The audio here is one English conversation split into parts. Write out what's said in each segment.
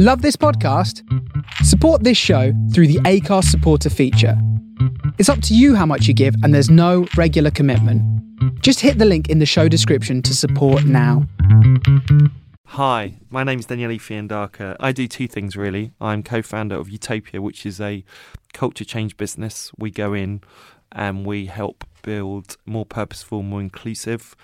Love this podcast? Support this show through the Acast supporter feature. It's up to you how much you give, and there's no regular commitment. Just hit the link in the show description to support now. Hi, my name is Daniele Fiandaca. I do two things really. I'm co founder of Utopia, which is a culture change business. We go in and we help build more purposeful, more inclusive,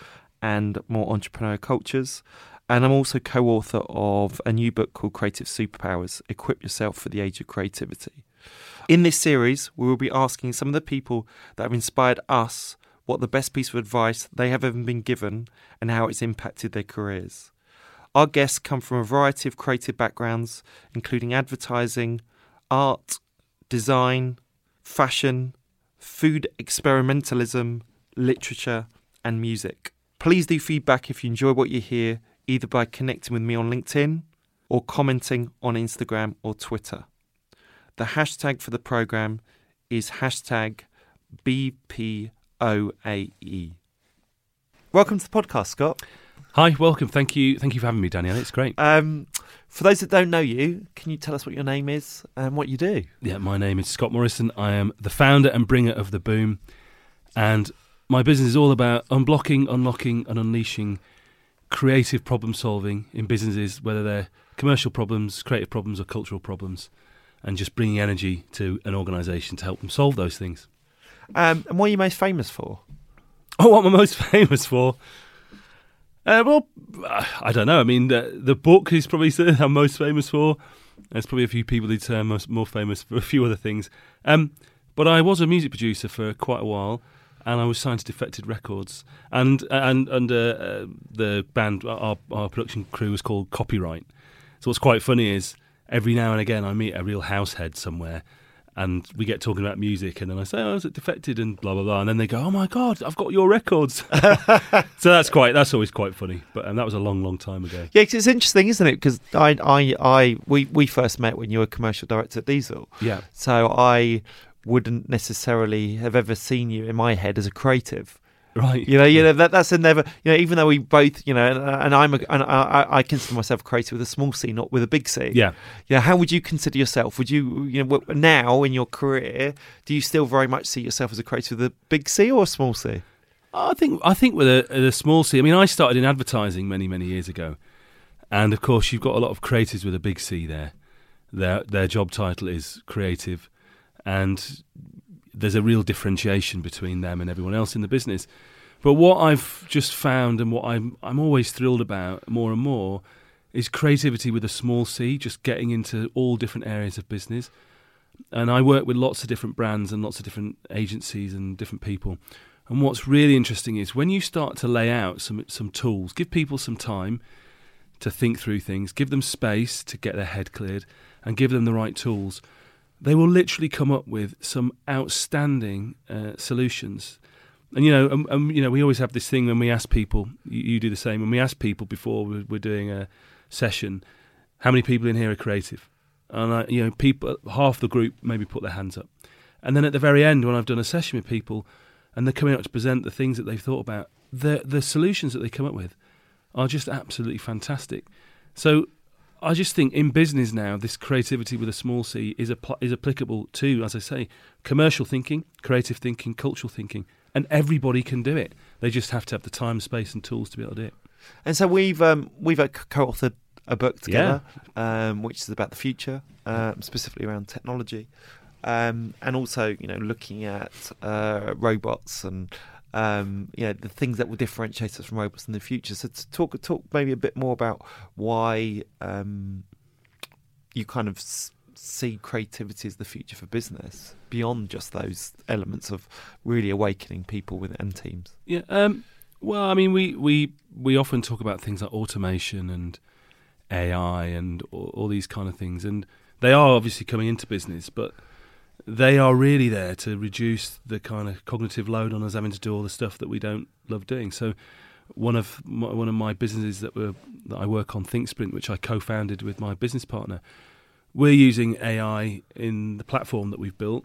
and more entrepreneurial cultures. And I'm also co author of a new book called Creative Superpowers Equip Yourself for the Age of Creativity. In this series, we will be asking some of the people that have inspired us what the best piece of advice they have ever been given and how it's impacted their careers. Our guests come from a variety of creative backgrounds, including advertising, art, design, fashion, food experimentalism, literature, and music. Please do feedback if you enjoy what you hear, either by connecting with me on LinkedIn or commenting on Instagram or Twitter. The hashtag for the program is hashtag BPOAE. Welcome to the podcast, Scott. Hi, welcome. Thank you. Thank you for having me, Danielle. It's great. Um, for those that don't know you, can you tell us what your name is and what you do? Yeah, my name is Scott Morrison. I am the founder and bringer of The Boom. And my business is all about unblocking, unlocking, and unleashing creative problem solving in businesses, whether they're commercial problems, creative problems, or cultural problems, and just bringing energy to an organisation to help them solve those things. Um, and what are you most famous for? Oh, what am I most famous for? Uh, well, I don't know. I mean, the, the book is probably something I'm most famous for. There's probably a few people who'd say I'm most, more famous for a few other things. Um, but I was a music producer for quite a while, and I was signed to Defected Records. And and under uh, the band, our, our production crew was called Copyright. So what's quite funny is every now and again I meet a real house head somewhere and we get talking about music, and then I say, "Oh, is it defected?" and blah blah blah, and then they go, "Oh my god, I've got your records." so that's quite that's always quite funny, but and that was a long, long time ago. Yeah, cause it's interesting, isn't it? Because I, I, I, we, we first met when you were commercial director at Diesel. Yeah. So I wouldn't necessarily have ever seen you in my head as a creative. Right. You know, you know that that's a never. You know, even though we both, you know, and, and I'm a, and I, I consider myself creative with a small c, not with a big c. Yeah. Yeah. How would you consider yourself? Would you, you know, now in your career, do you still very much see yourself as a creative with a big c or a small c? I think I think with a, a small c. I mean, I started in advertising many many years ago, and of course you've got a lot of creatives with a big C there. Their their job title is creative, and there's a real differentiation between them and everyone else in the business. But what I've just found and what I'm I'm always thrilled about more and more is creativity with a small c, just getting into all different areas of business. And I work with lots of different brands and lots of different agencies and different people. And what's really interesting is when you start to lay out some some tools, give people some time to think through things, give them space to get their head cleared, and give them the right tools they will literally come up with some outstanding uh, solutions. And you know, and, and, you know, we always have this thing when we ask people. You, you do the same when we ask people before we're, we're, doing a session. How many people in here are creative? And I, you know, people, half the group maybe put their hands up. And then at the very end, when I've done a session with people, and they're coming up to present the things that they've thought about, the the solutions that they come up with are just absolutely fantastic. So I just think in business now, this creativity with a small c is apl- is applicable to, as I say, commercial thinking, creative thinking, cultural thinking, and everybody can do it. They just have to have the time, space, and tools to be able to do it. And so we've um, we've uh, co-authored a book together, yeah. um, which is about the future, um, specifically around technology, um, and also you know looking at uh, robots and um, you know, the things that will differentiate us from robots in the future. So to talk talk maybe a bit more about why um, you kind of s- see creativity as the future for business beyond just those elements of really awakening people with and teams. Yeah. Um, well, I mean, we, we we often talk about things like automation and AI and all, all these kind of things, and they are obviously coming into business, but they are really there to reduce the kind of cognitive load on us having to do all the stuff that we don't love doing. So one of my, one of my businesses that were that I work on, ThinkSprint, which I co-founded with my business partner, we're using AI in the platform that we've built,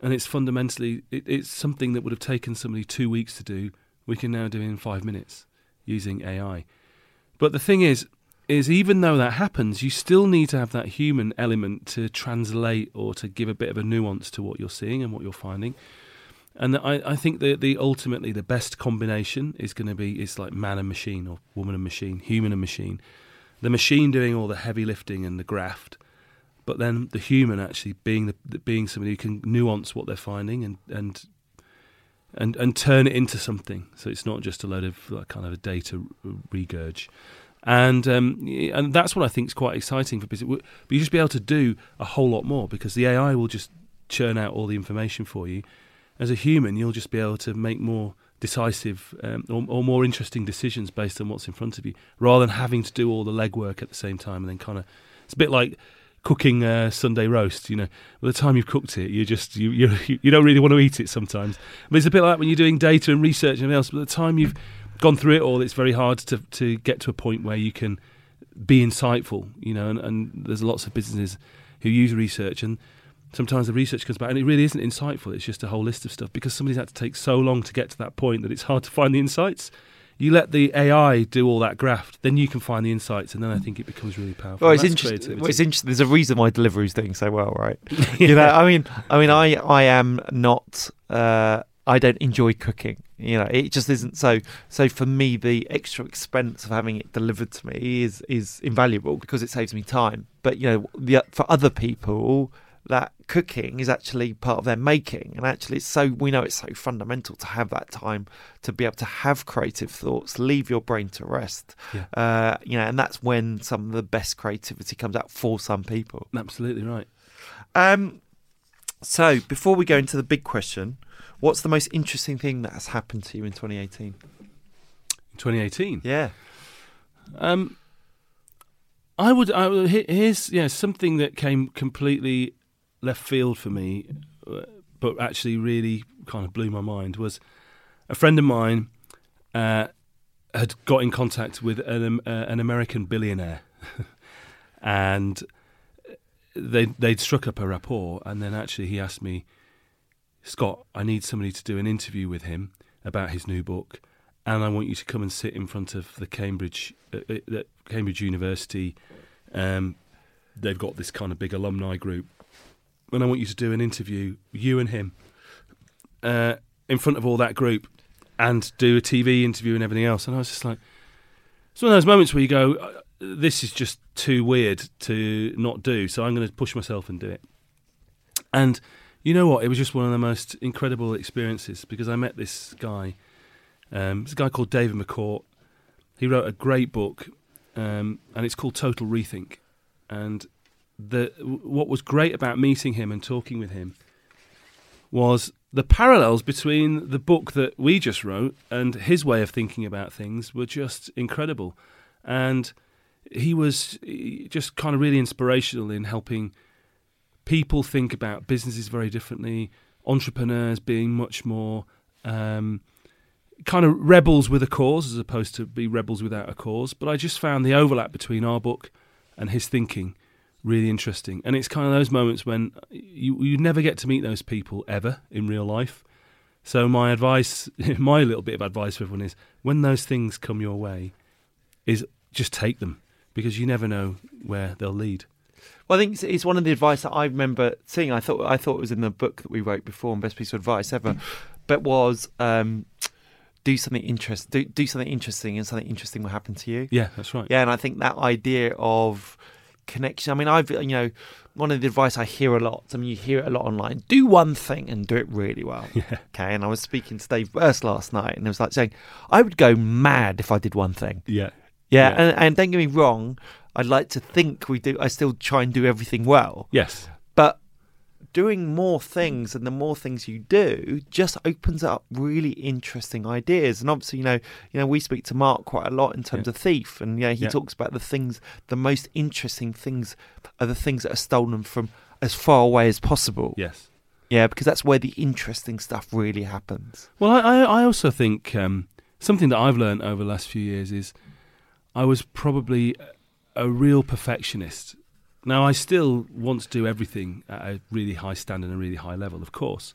and it's fundamentally it, it's something that would have taken somebody two weeks to do. We can now do in five minutes using AI. But the thing is, is even though that happens, you still need to have that human element to translate or to give a bit of a nuance to what you're seeing and what you're finding. And I, I think that the ultimately the best combination is going to be it's like man and machine or woman and machine, human and machine. The machine doing all the heavy lifting and the graft, but then the human actually being the being somebody who can nuance what they're finding and and and and turn it into something. So it's not just a load of like, kind of a data regurge and um, and that's what I think is quite exciting for business. But you just be able to do a whole lot more because the AI will just churn out all the information for you. As a human, you'll just be able to make more decisive um, or, or, more interesting decisions based on what's in front of you, rather than having to do all the legwork at the same time and then kind of. It's a bit like cooking a Sunday roast. You know, by the time you've cooked it, you just you you you don't really want to eat it sometimes. But it's a bit like when you're doing data and research and everything else. By the time you've gone through it all, it's very hard to to get to a point where you can be insightful. You know, and, and there's lots of businesses who use research and. Sometimes the research comes back and it really isn't insightful. It's just a whole list of stuff because somebody's had to take so long to get to that point that it's hard to find the insights you let the AI do all that graft, then you can find the insights, and then I think it becomes really powerful. Well, it's interesting. Well, it's interesting. There's a reason why delivery is doing so well, right? you know, I mean, I mean, I I am not. Uh, I don't enjoy cooking. You know, it just isn't so. So for me, the extra expense of having it delivered to me is is invaluable because it saves me time. But you know, the, for other people, that cooking is actually part of their making, and actually, it's so we know it's so fundamental to have that time to be able to have creative thoughts, leave your brain to rest. Yeah. Uh, you know, and that's when some of the best creativity comes out for some people. Absolutely right. Um, so before we go into the big question, What's the most interesting thing that has happened to you in 2018? 2018? Yeah. Um, I would. I would here's yeah something that came completely left field for me, uh, but actually really kind of blew my mind was a friend of mine uh, had got in contact with an, um, uh, an American billionaire, and they they'd struck up a rapport, and then actually he asked me Scott, I need somebody to do an interview with him about his new book, and I want you to come and sit in front of the Cambridge, uh, uh, Cambridge University. Um, they've got this kind of big alumni group, and I want you to do an interview, you and him, uh, in front of all that group, and do a TV interview and everything else. And I was just like, it's one of those moments where you go, uh, this is just too weird to not do, so I'm going to push myself and do it. And you know what? It was just one of the most incredible experiences because I met this guy. Um, this guy called David McCourt. He wrote a great book, um, and it's called Total Rethink. And the what was great about meeting him and talking with him was the parallels between the book that we just wrote and his way of thinking about things were just incredible. And he was just kind of really inspirational in helping people think about businesses very differently. Entrepreneurs being much more um, kind of rebels with a cause as opposed to be rebels without a cause. But I just found the overlap between our book and his thinking really interesting. And it's kind of those moments when you you never get to meet those people ever in real life. So my advice, my little bit of advice for everyone is when those things come your way, is just take them because you never know where they'll lead. Well, I think it's, it's, one of the advice that I remember seeing. I thought I thought it was in the book that we wrote before, and best piece of advice ever, but was um, do something interesting. Do, do something interesting, and something interesting will happen to you. Yeah, that's right. Yeah, and I think that idea of connection. I mean, I've you know one of the advice I hear a lot. I mean, you hear it a lot online. Do one thing and do it really well. Yeah. Okay. And I was speaking to Dave Birss last night, and it was like saying I would go mad if I did one thing. Yeah. Yeah, yeah. And, and don't get me wrong. I'd like to think we do. I still try and do everything well. Yes. But doing more things and the more things you do just opens up really interesting ideas. And obviously, you know, you know, we speak to Mark quite a lot in terms yeah. of Thief, and yeah, he yeah. talks about the things, the most interesting things are the things that are stolen from as far away as possible. Yes. Yeah, because that's where the interesting stuff really happens. Well, I, I also think um, something that I've learned over the last few years is I was probably a real perfectionist. Now, I still want to do everything at a really high standard and a really high level, of course.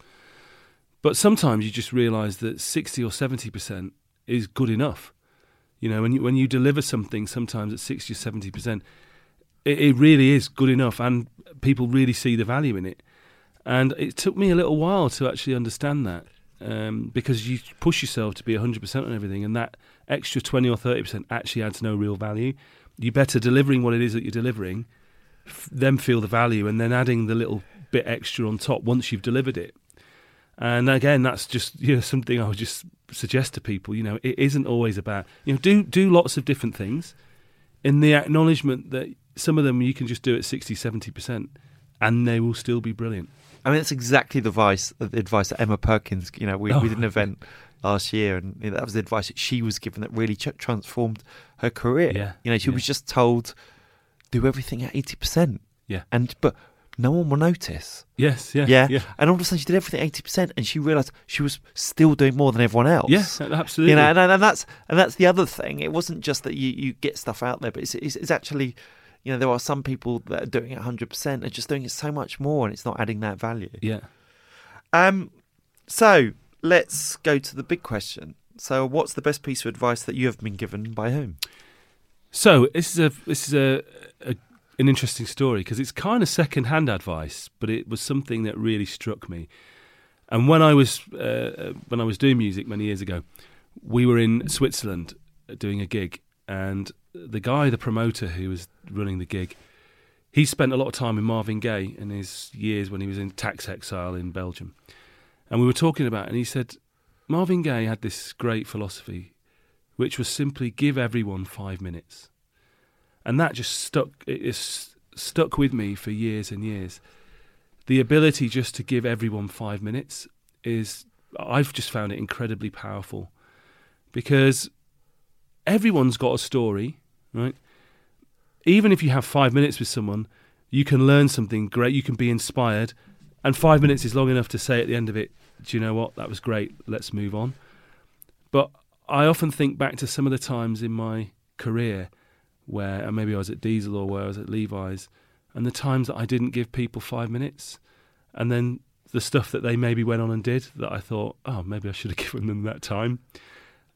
But sometimes you just realise that 60 or 70% is good enough. You know, when you when you deliver something, sometimes at sixty or seventy percent, it, it really is good enough, and people really see the value in it. And it took me a little while to actually understand that, um, because you push yourself to be hundred percent on everything, and that extra twenty or thirty percent actually adds no real value. You better delivering what it is that you're delivering, f- them feel the value, and then adding the little bit extra on top once you've delivered it. And again, that's just you know something I would just suggest to people. You know, it isn't always about you know do do lots of different things, in the acknowledgement that some of them you can just do at 60, 70 percent, and they will still be brilliant. I mean, that's exactly the advice, the advice that Emma Perkins, you know, we, Oh. we did an event last year, and you know, that was the advice that she was given that really ch- transformed her career. Yeah, You know, she yeah. was just told, do everything at 80%. Yeah. And, but no one will notice. Yes, yeah, Yeah. yeah, And all of a sudden she did everything at 80%, and she realised she was still doing more than everyone else. yes, absolutely. You know, and, and that's and that's the other thing. It wasn't just that you, you get stuff out there, but it's, it's it's actually, you know, there are some people that are doing it hundred percent and just doing it so much more, and it's not adding that value. yeah. Um, so let's go to the big question. So, what's the best piece of advice that you have been given by whom? So this is a this is a, a an interesting story because it's kind of second hand advice, but it was something that really struck me. And when I was uh, when I was doing music many years ago, we were in Switzerland doing a gig, and the guy, the promoter who was running the gig, he spent a lot of time with Marvin Gaye in his years when he was in tax exile in Belgium, and we were talking about, it, and he said Marvin Gaye had this great philosophy which was simply give everyone five minutes. And that just stuck it is stuck with me for years and years. The ability just to give everyone five minutes is I've just found it incredibly powerful because everyone's got a story, right? Even if you have five minutes with someone, you can learn something great, you can be inspired, and five minutes is long enough to say at the end of it, do you know what? That was great, let's move on. But I often think back to some of the times in my career where and maybe I was at Diesel or where I was at Levi's, and the times that I didn't give people five minutes, and then the stuff that they maybe went on and did that I thought, oh, maybe I should have given them that time.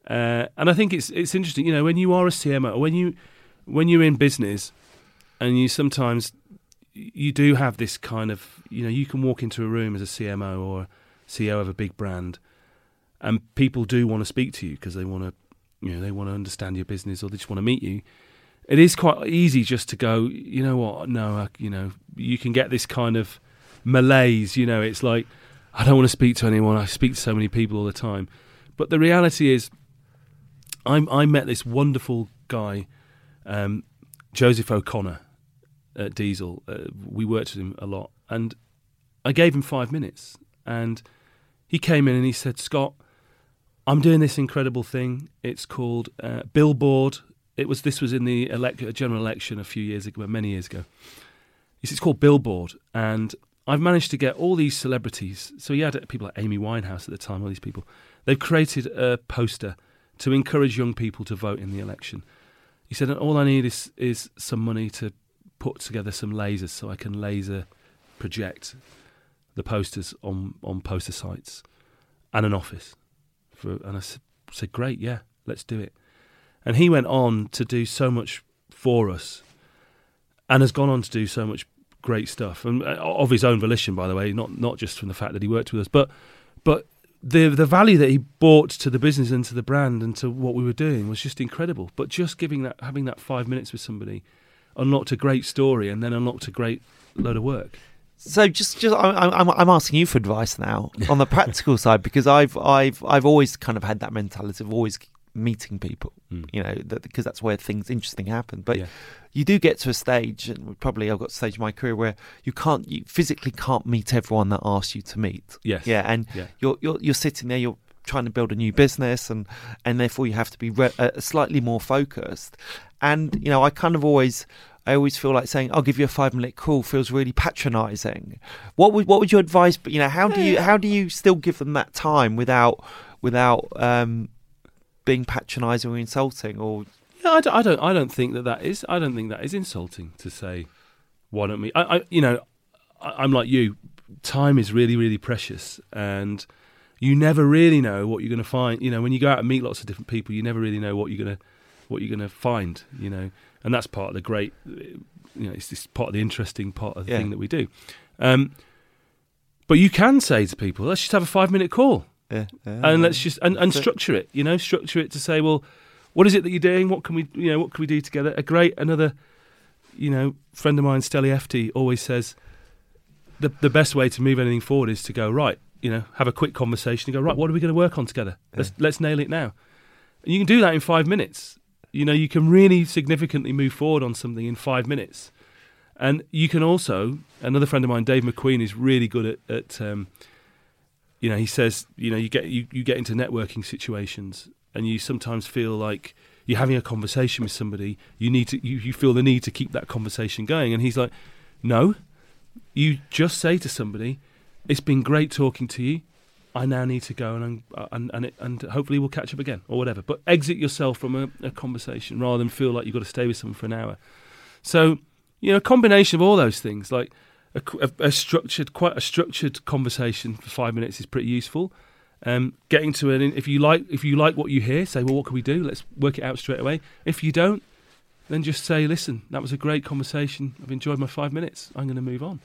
Uh, and I think it's it's interesting, you know, when you are a CMO, when you when you're in business, and you sometimes you do have this kind of, you know, you can walk into a room as a CMO or CEO of a big brand, and people do want to speak to you because they want to, you know, they want to understand your business or they just want to meet you. It is quite easy just to go, you know what? No, I, you know, you can get this kind of malaise. You know, it's like I don't want to speak to anyone. I speak to so many people all the time, but the reality is, I I met this wonderful guy, um, Joseph O'Connor, Diesel. Uh, we worked with him a lot, and I gave him five minutes, and he came in and he said, Scott, I'm doing this incredible thing. It's called uh, Billboard. It was this was in the elec- uh, general election a few years ago, many years ago. Said, It's called Billboard, and I've managed to get all these celebrities. So he had people like Amy Winehouse at the time. All these people. They've created a poster to encourage young people to vote in the election. He said, and all I need is is some money to put together some lasers so I can laser project the posters on on poster sites and an office. For and I said, said, great, yeah, let's do it. And he went on to do so much for us, and has gone on to do so much great stuff, and uh, of his own volition, by the way, not not just from the fact that he worked with us, but but the the value that he brought to the business and to the brand and to what we were doing was just incredible. But just giving that having that five minutes with somebody unlocked a great story and then unlocked a great load of work. So just, just I'm, I'm asking you for advice now on the practical side because I've, I've, I've always kind of had that mentality of always meeting people, Mm. you know, that, because that's where things interesting happen. But Yeah. you do get to a stage, and probably I've got a stage in my career where you can't, you physically can't meet everyone that asks you to meet. Yes. Yeah, and Yeah. you're, you're, you're sitting there, you're trying to build a new business, and, and therefore you have to be re- uh, slightly more focused. And you know, I kind of always. I always feel like saying, "I'll give you a five minute call" feels really patronising. What would what would your advice? But you know, how do you how do you still give them that time without without um, being patronising or insulting? Or Yeah, I don't, I don't. I don't think that that is. I don't think that is insulting to say. Why don't we? I, I you know, I, I'm like you. Time is really, really precious, and you never really know what you're going to find. You know, when you go out and meet lots of different people, you never really know what you're going to what you're going to find, you know, and that's part of the great, you know, it's just part of the interesting part of the Yeah. thing that we do. Um, but you can say to people, let's just have a five minute call Yeah, yeah, and let's just and, and structure it. You know, structure it to say, well, what is it that you're doing? What can we, you know, what can we do together? A great another, you know, friend of mine, Stelly Efty, always says the the best way to move anything forward is to go right. You know, have a quick conversation and go right. What are we going to work on together? Let's let's nail it now. And you can do that in five minutes. You know, you can really significantly move forward on something in five minutes. And you can also, another friend of mine, Dave McQueen, is really good at, at um, you know, he says, you know, you get you, you get into networking situations and you sometimes feel like you're having a conversation with somebody, you need to you, you feel the need to keep that conversation going. And he's like, No. You just say to somebody, It's been great talking to you. I now need to go and and and, it, and hopefully we'll catch up again or whatever. But exit yourself from a, a conversation rather than feel like you've got to stay with someone for an hour. So, you know, a combination of all those things, like a, a, a structured, quite a structured conversation for five minutes is pretty useful. Um, getting to an, if you like, if you like what you hear, say, well, what can we do? Let's work it out straight away. If you don't, then just say, listen, that was a great conversation. I've enjoyed my five minutes. I'm going to move on.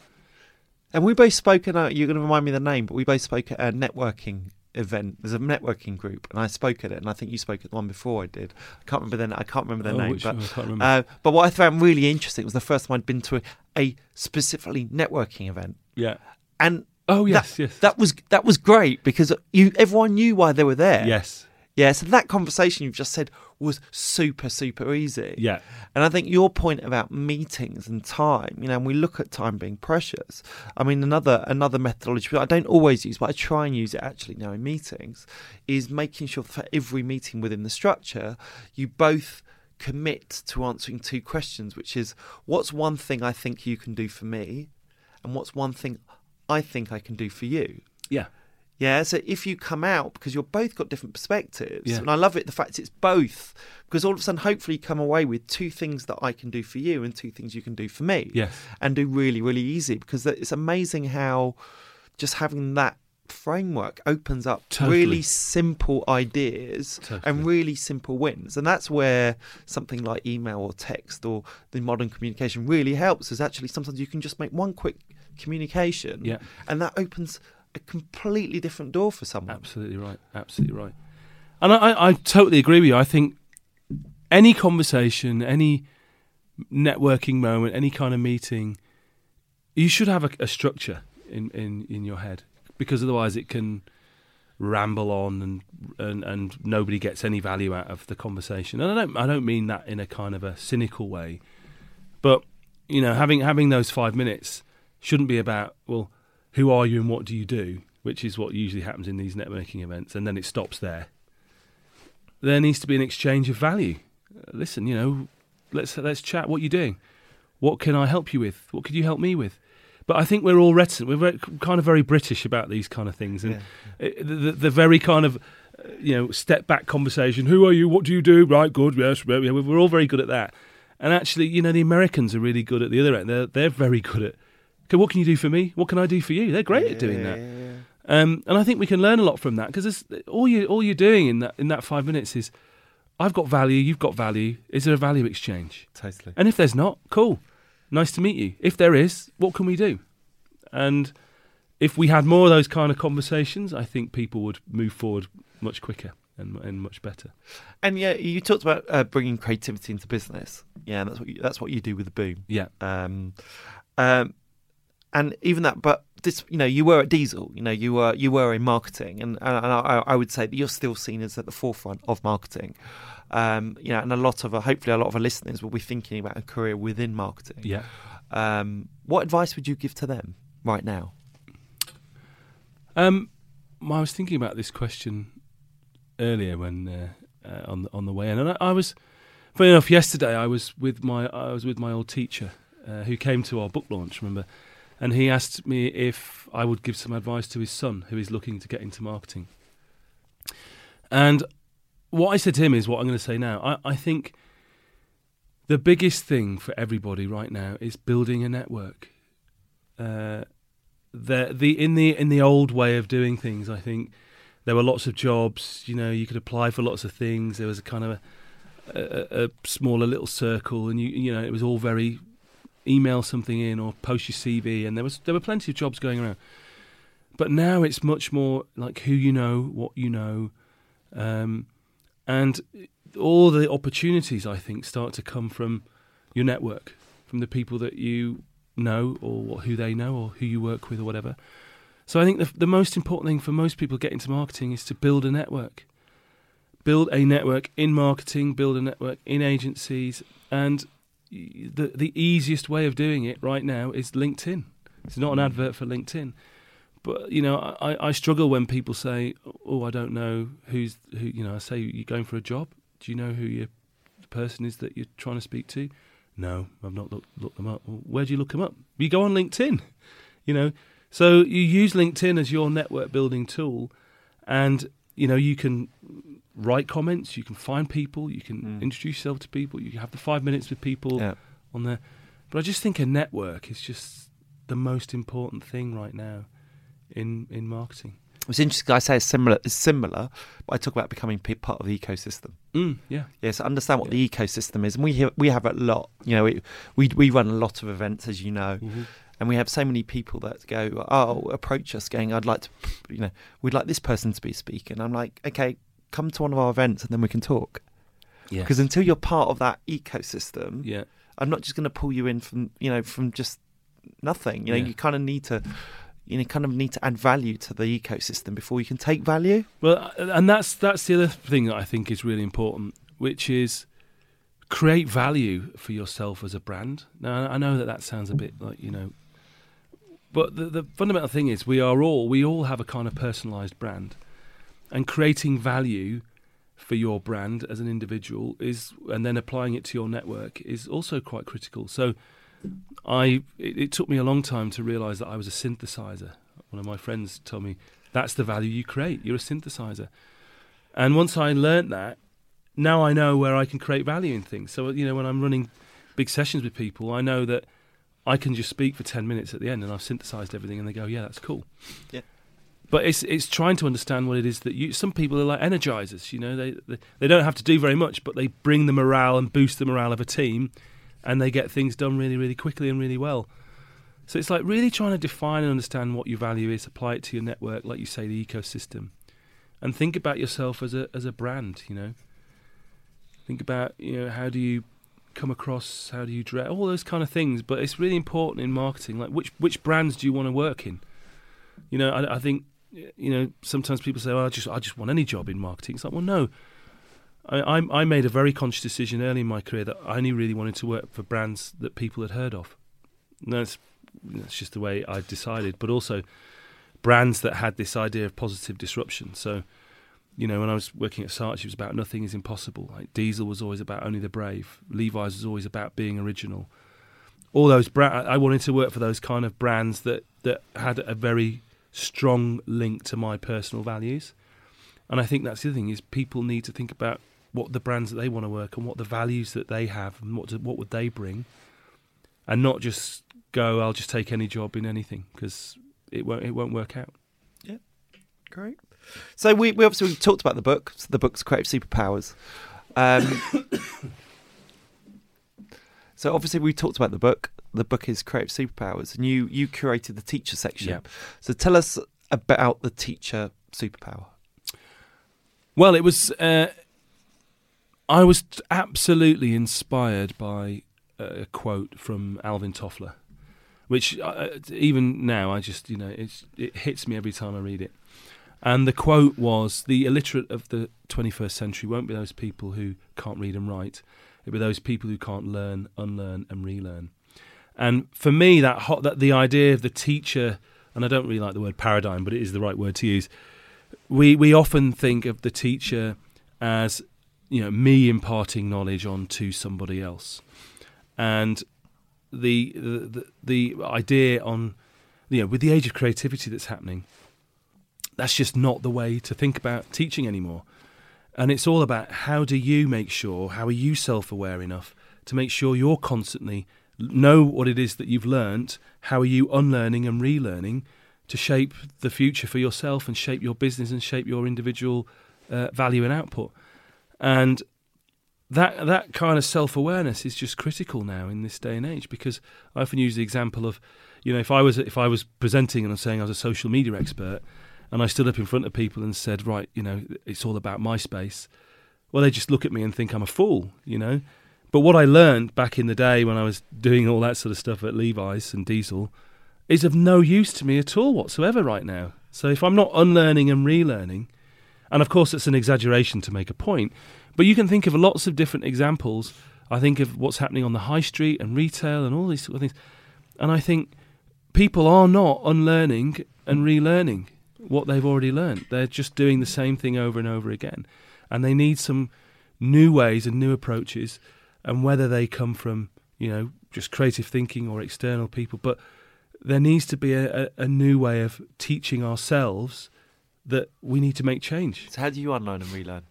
And we both spoke at a, you're going to remind me of the name, but we both spoke at a networking event. There's a networking group, and I spoke at it, and I think you spoke at the one before I did. I can't remember the I can't remember their Oh, name, which- but can't remember. uh, but what I found really interesting was the first time I'd been to a, a specifically networking event, yeah. and Oh yes, that, yes. that was that was great because you everyone knew why they were there. yes. yeah. So that conversation you've just said was super super easy. Yeah. And I think your point about meetings and time, you know, and we look at time being precious. I mean, another another methodology I don't always use, but I try and use it actually now in meetings, is making sure for every meeting within the structure, you both commit to answering two questions, which is what's one thing I think you can do for me, and what's one thing I think I can do for you. Yeah. Yeah, so if you come out because you're both got different perspectives, Yeah. and I love it the fact it's both because all of a sudden, hopefully, you come away with two things that I can do for you and two things you can do for me, Yes. and do really, really easy because it's amazing how just having that framework opens up Totally. really simple ideas Totally. and really simple wins, and that's where something like email or text or the modern communication really helps. Is actually sometimes you can just make one quick communication, Yeah. and that opens a completely different door for someone. Absolutely right. Absolutely right. And I, I, totally agree with you. I think any conversation, any networking moment, any kind of meeting, you should have a, a structure in, in, in your head because otherwise it can ramble on and, and and nobody gets any value out of the conversation. And I don't I don't mean that in a kind of a cynical way, but you know having having those five minutes shouldn't be about well who are you and what do you do, which is what usually happens in these networking events, and then it stops there. There needs to be an exchange of value. Uh, listen, you know, let's let's chat. What are you doing? What can I help you with? What could you help me with? But I think we're all reticent. We're very, kind of very British about these kind of things, and it, the, the, the very kind of uh, you know step back conversation. Who are you? What do you do? Right, good, yes. yeah, yeah, We're all very good at that. And actually, you know, the Americans are really good at the other end. They're they're very good at. Okay, what can you do for me? What can I do for you? They're great at doing that. Um, and I think we can learn a lot from that because all you all you're doing in that in that five minutes is, I've got value, you've got value. Is there a value exchange? Totally. And if there's not, cool, nice to meet you. If there is, what can we do? And if we had more of those kind of conversations, I think people would move forward much quicker and, and much better. And yeah, you talked about uh, bringing creativity into business. Yeah, that's what you, that's what you do with the boom. Yeah, Um, um, and even that, but this, you know, you were at Diesel. You know, you were you were in marketing, and, and I, I would say that you're still seen as at the forefront of marketing. Um, you know, and a lot of, uh, hopefully, a lot of our listeners will be thinking about a career within marketing. yeah. Um, what advice would you give to them right now? Um, I was thinking about this question earlier when uh, uh, on the, on the way in, and I, I was, funny enough, yesterday I was with my I was with my old teacher uh, who came to our book launch. Remember, and he asked me if I would give some advice to his son who is looking to get into marketing. And what I said to him is what I'm going to say now. I, I think the biggest thing for everybody right now is building a network. Uh, the the in the in the old way of doing things, I think there were lots of jobs. You know, you could apply for lots of things. There was a kind of a, a, a smaller little circle, and you you know it was all very email something in or post your CV, and there was there were plenty of jobs going around. But now it's much more like who you know, what you know, um, and all the opportunities I think start to come from your network, from the people that you know or who they know or who you work with or whatever. So I think the, the most important thing for most people getting into marketing is to build a network. Build a network in marketing, build a network in agencies, and the the easiest way of doing it right now is LinkedIn. It's not an hmm. advert for LinkedIn. But you know, I, I struggle when people say, "Oh, I don't know who's who." You know, I say, "You're going for a job. Do you know who your the person is that you're trying to speak to?" No, I've not looked looked them up. Well, where do you look them up? You go on LinkedIn. You know, so you use LinkedIn as your network building tool, and you know you can write comments, you can find people, you can mm. introduce yourself to people, you have the five minutes with people yeah. on there. But I just think a network is just the most important thing right now in in marketing. It's interesting. I say it's similar. It's similar. But I talk about becoming part of the ecosystem. Mm, yeah. Yeah. So understand what yeah. the ecosystem is, and we have, we have a lot. You know, we, we we run a lot of events, as you know. Mm-hmm and we have so many people that go, oh, approach us, going, I'd like to, you know, we'd like this person to be speaking. I'm like, okay, come to one of our events and then we can talk. Yeah. Because until you're part of that ecosystem, yeah, I'm not just going to pull you in from, you know, from just nothing. You know, yeah. you kind of need to. You know, kind of need to add value to the ecosystem before you can take value. Well, and that's that's the other thing that I think is really important, which is create value for yourself as a brand. Now, I know that that sounds a bit like you know but the, the fundamental thing is we are all we all have a kind of personalized brand, and creating value for your brand as an individual is, and then applying it to your network is also quite critical. So, I it, it took me a long time to realize that I was a synthesizer. One of my friends told me that's the value you create. You're a synthesizer, and once I learned that, now I know where I can create value in things. So you know when I'm running big sessions with people, I know that I can just speak for 10 minutes at the end and I've synthesized everything and they go, yeah, that's cool. Yeah. But it's it's trying to understand what it is that you. Some people are like energizers, you know. They, they they don't have to do very much, but they bring the morale and boost the morale of a team, and they get things done really, really quickly and really well. So it's like really trying to define and understand what your value is, apply it to your network, like you say, the ecosystem, and think about yourself as a as a brand. You know, think about you know how do you come across? How do you dress? All those kind of things. But it's really important in marketing. Like which which brands do you want to work in? You know, I, I think you know sometimes people say, "Well, I just I just want any job in marketing." It's like, well, no. I, I, I made a very conscious decision early in my career that I only really wanted to work for brands that people had heard of. And that's that's just the way I decided. But also brands that had this idea of positive disruption. So you know, when I was working at Saatchi, it was about nothing is impossible. Like Diesel was always about only the brave. Levi's was always about being original. All those brands, I wanted to work for those kind of brands that that had a very strong link to my personal values. And I think that's the thing is people need to think about what the brands that they want to work on, what the values that they have, and what what would they bring, and not just go, I'll just take any job in anything because it won't it won't work out. Yeah, great. So we, we obviously we talked about the book. So the book's Creative Superpowers. Um, so obviously we talked about the book. The book is Creative Superpowers, and you you curated the teacher section. Yeah. So tell us about the teacher superpower. Well, it was. Uh, I was absolutely inspired by a quote from Alvin Toffler, which uh, even now I just you know it hits me every time I read it. And the quote was The illiterate of the 21st century won't be those people who can't read and write, it'll be those people who can't learn, unlearn, and relearn. And for me, that, hot, that the idea of the teacher, and I don't really like the word paradigm, but it is the right word to use. We, we often think of the teacher as you know me imparting knowledge onto somebody else, and the the, the, the idea on you know with the age of creativity that's happening, that's just not the way to think about teaching anymore. And it's all about how do you make sure, how are you self aware enough to make sure you're constantly know what it is that you've learnt, how are you unlearning and relearning to shape the future for yourself and shape your business and shape your individual uh, value and output. And that that kind of self awareness is just critical now in this day and age because I often use the example of, you know, if I was if I was presenting and I'm saying I was a social media expert, and I stood up in front of people and said, right, you know, it's all about MySpace. Well, they just look at me and think I'm a fool, you know. But what I learned back in the day when I was doing all that sort of stuff at Levi's and Diesel is of no use to me at all whatsoever right now. So if I'm not unlearning and relearning, and of course it's an exaggeration to make a point, but you can think of lots of different examples. I think of what's happening on the high street and retail and all these sort of things. And I think people are not unlearning and relearning what they've already learned. They're just doing the same thing over and over again. And they need some new ways and new approaches. And whether they come from, you know, just creative thinking or external people, but there needs to be a, a, new way of teaching ourselves that we need to make change. So, how do you unlearn and relearn?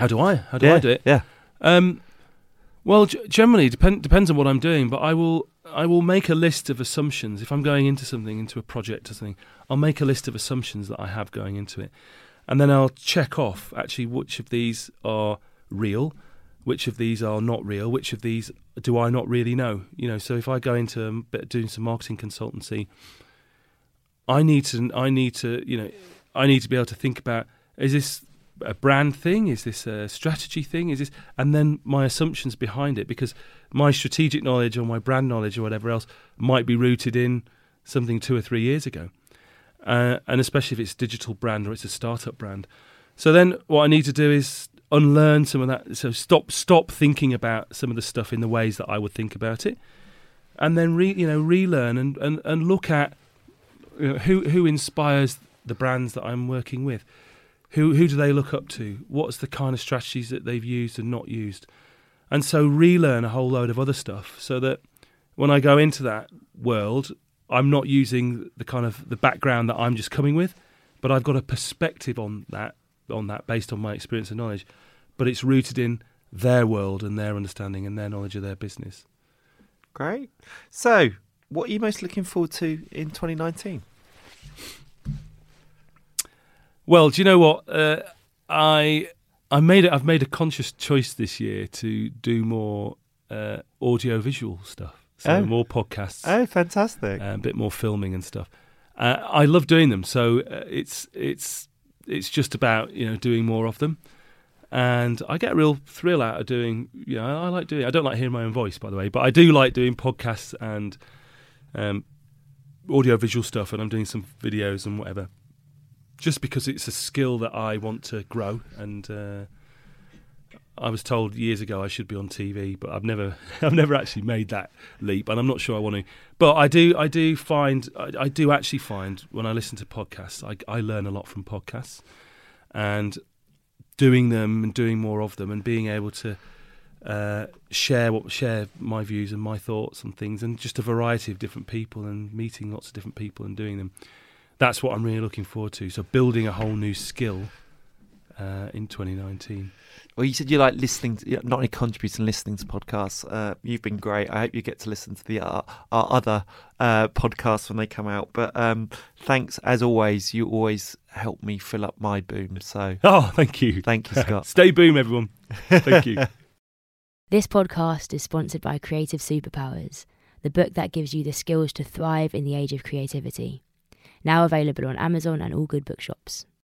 How do I? How do yeah, I do it? Yeah. Um, well, g- generally, depend, depends on what I'm doing, but I will I will make a list of assumptions if I'm going into something, into a project or something. I'll make a list of assumptions that I have going into it, and then I'll check off actually which of these are real, which of these are not real, which of these do I not really know. You know, so if I go into um, doing some marketing consultancy, I need to I need to you know I need to be able to think about is this a brand thing? Is this a strategy thing? Is this and then my assumptions behind it because my strategic knowledge or my brand knowledge or whatever else might be rooted in something two or three years ago, uh, and especially if it's digital brand or it's a startup brand. So then what I need to do is unlearn some of that. So stop stop thinking about some of the stuff in the ways that I would think about it, and then re, you know relearn and, and, and look at you know, who who inspires the brands that I'm working with who who do they look up to? What's the kind of strategies that they've used and not used? And so relearn a whole load of other stuff so that when I go into that world, I'm not using the kind of the background that I'm just coming with, but I've got a perspective on that on that based on my experience and knowledge, but it's rooted in their world and their understanding and their knowledge of their business. Great. So, what are you most looking forward to in 2019? Well, do you know what? Uh, I I made it. I've made a conscious choice this year to do more uh, audio visual stuff. So Oh. more podcasts, Oh, fantastic. uh, a bit more filming and stuff. Uh, I love doing them. So uh, it's it's it's just about you know doing more of them, and I get a real thrill out of doing. You know, I like doing. I don't like hearing my own voice, by the way, but I do like doing podcasts and um, audio visual stuff, and I'm doing some videos and whatever. Just because it's a skill that I want to grow, and uh, I was told years ago I should be on TV, but I've never, I've never actually made that leap, and I'm not sure I want to. But I do, I do find, I, I do actually find when I listen to podcasts, I, I learn a lot from podcasts, and doing them and doing more of them, and being able to uh, share what share my views and my thoughts on things, and just a variety of different people, and meeting lots of different people and doing them. That's what I'm really looking forward to. So building a whole new skill uh, in 2019. Well, you said you like listening, to, not only contributing, listening to podcasts. Uh, you've been great. I hope you get to listen to the uh, our other uh, podcasts when they come out. But um, thanks as always. You always help me fill up my boom. So Oh, thank you. thank you, Scott. Stay boom, everyone. Thank you. This podcast is sponsored by Creative Superpowers, the book that gives you the skills to thrive in the age of creativity. Now available on Amazon and all good bookshops.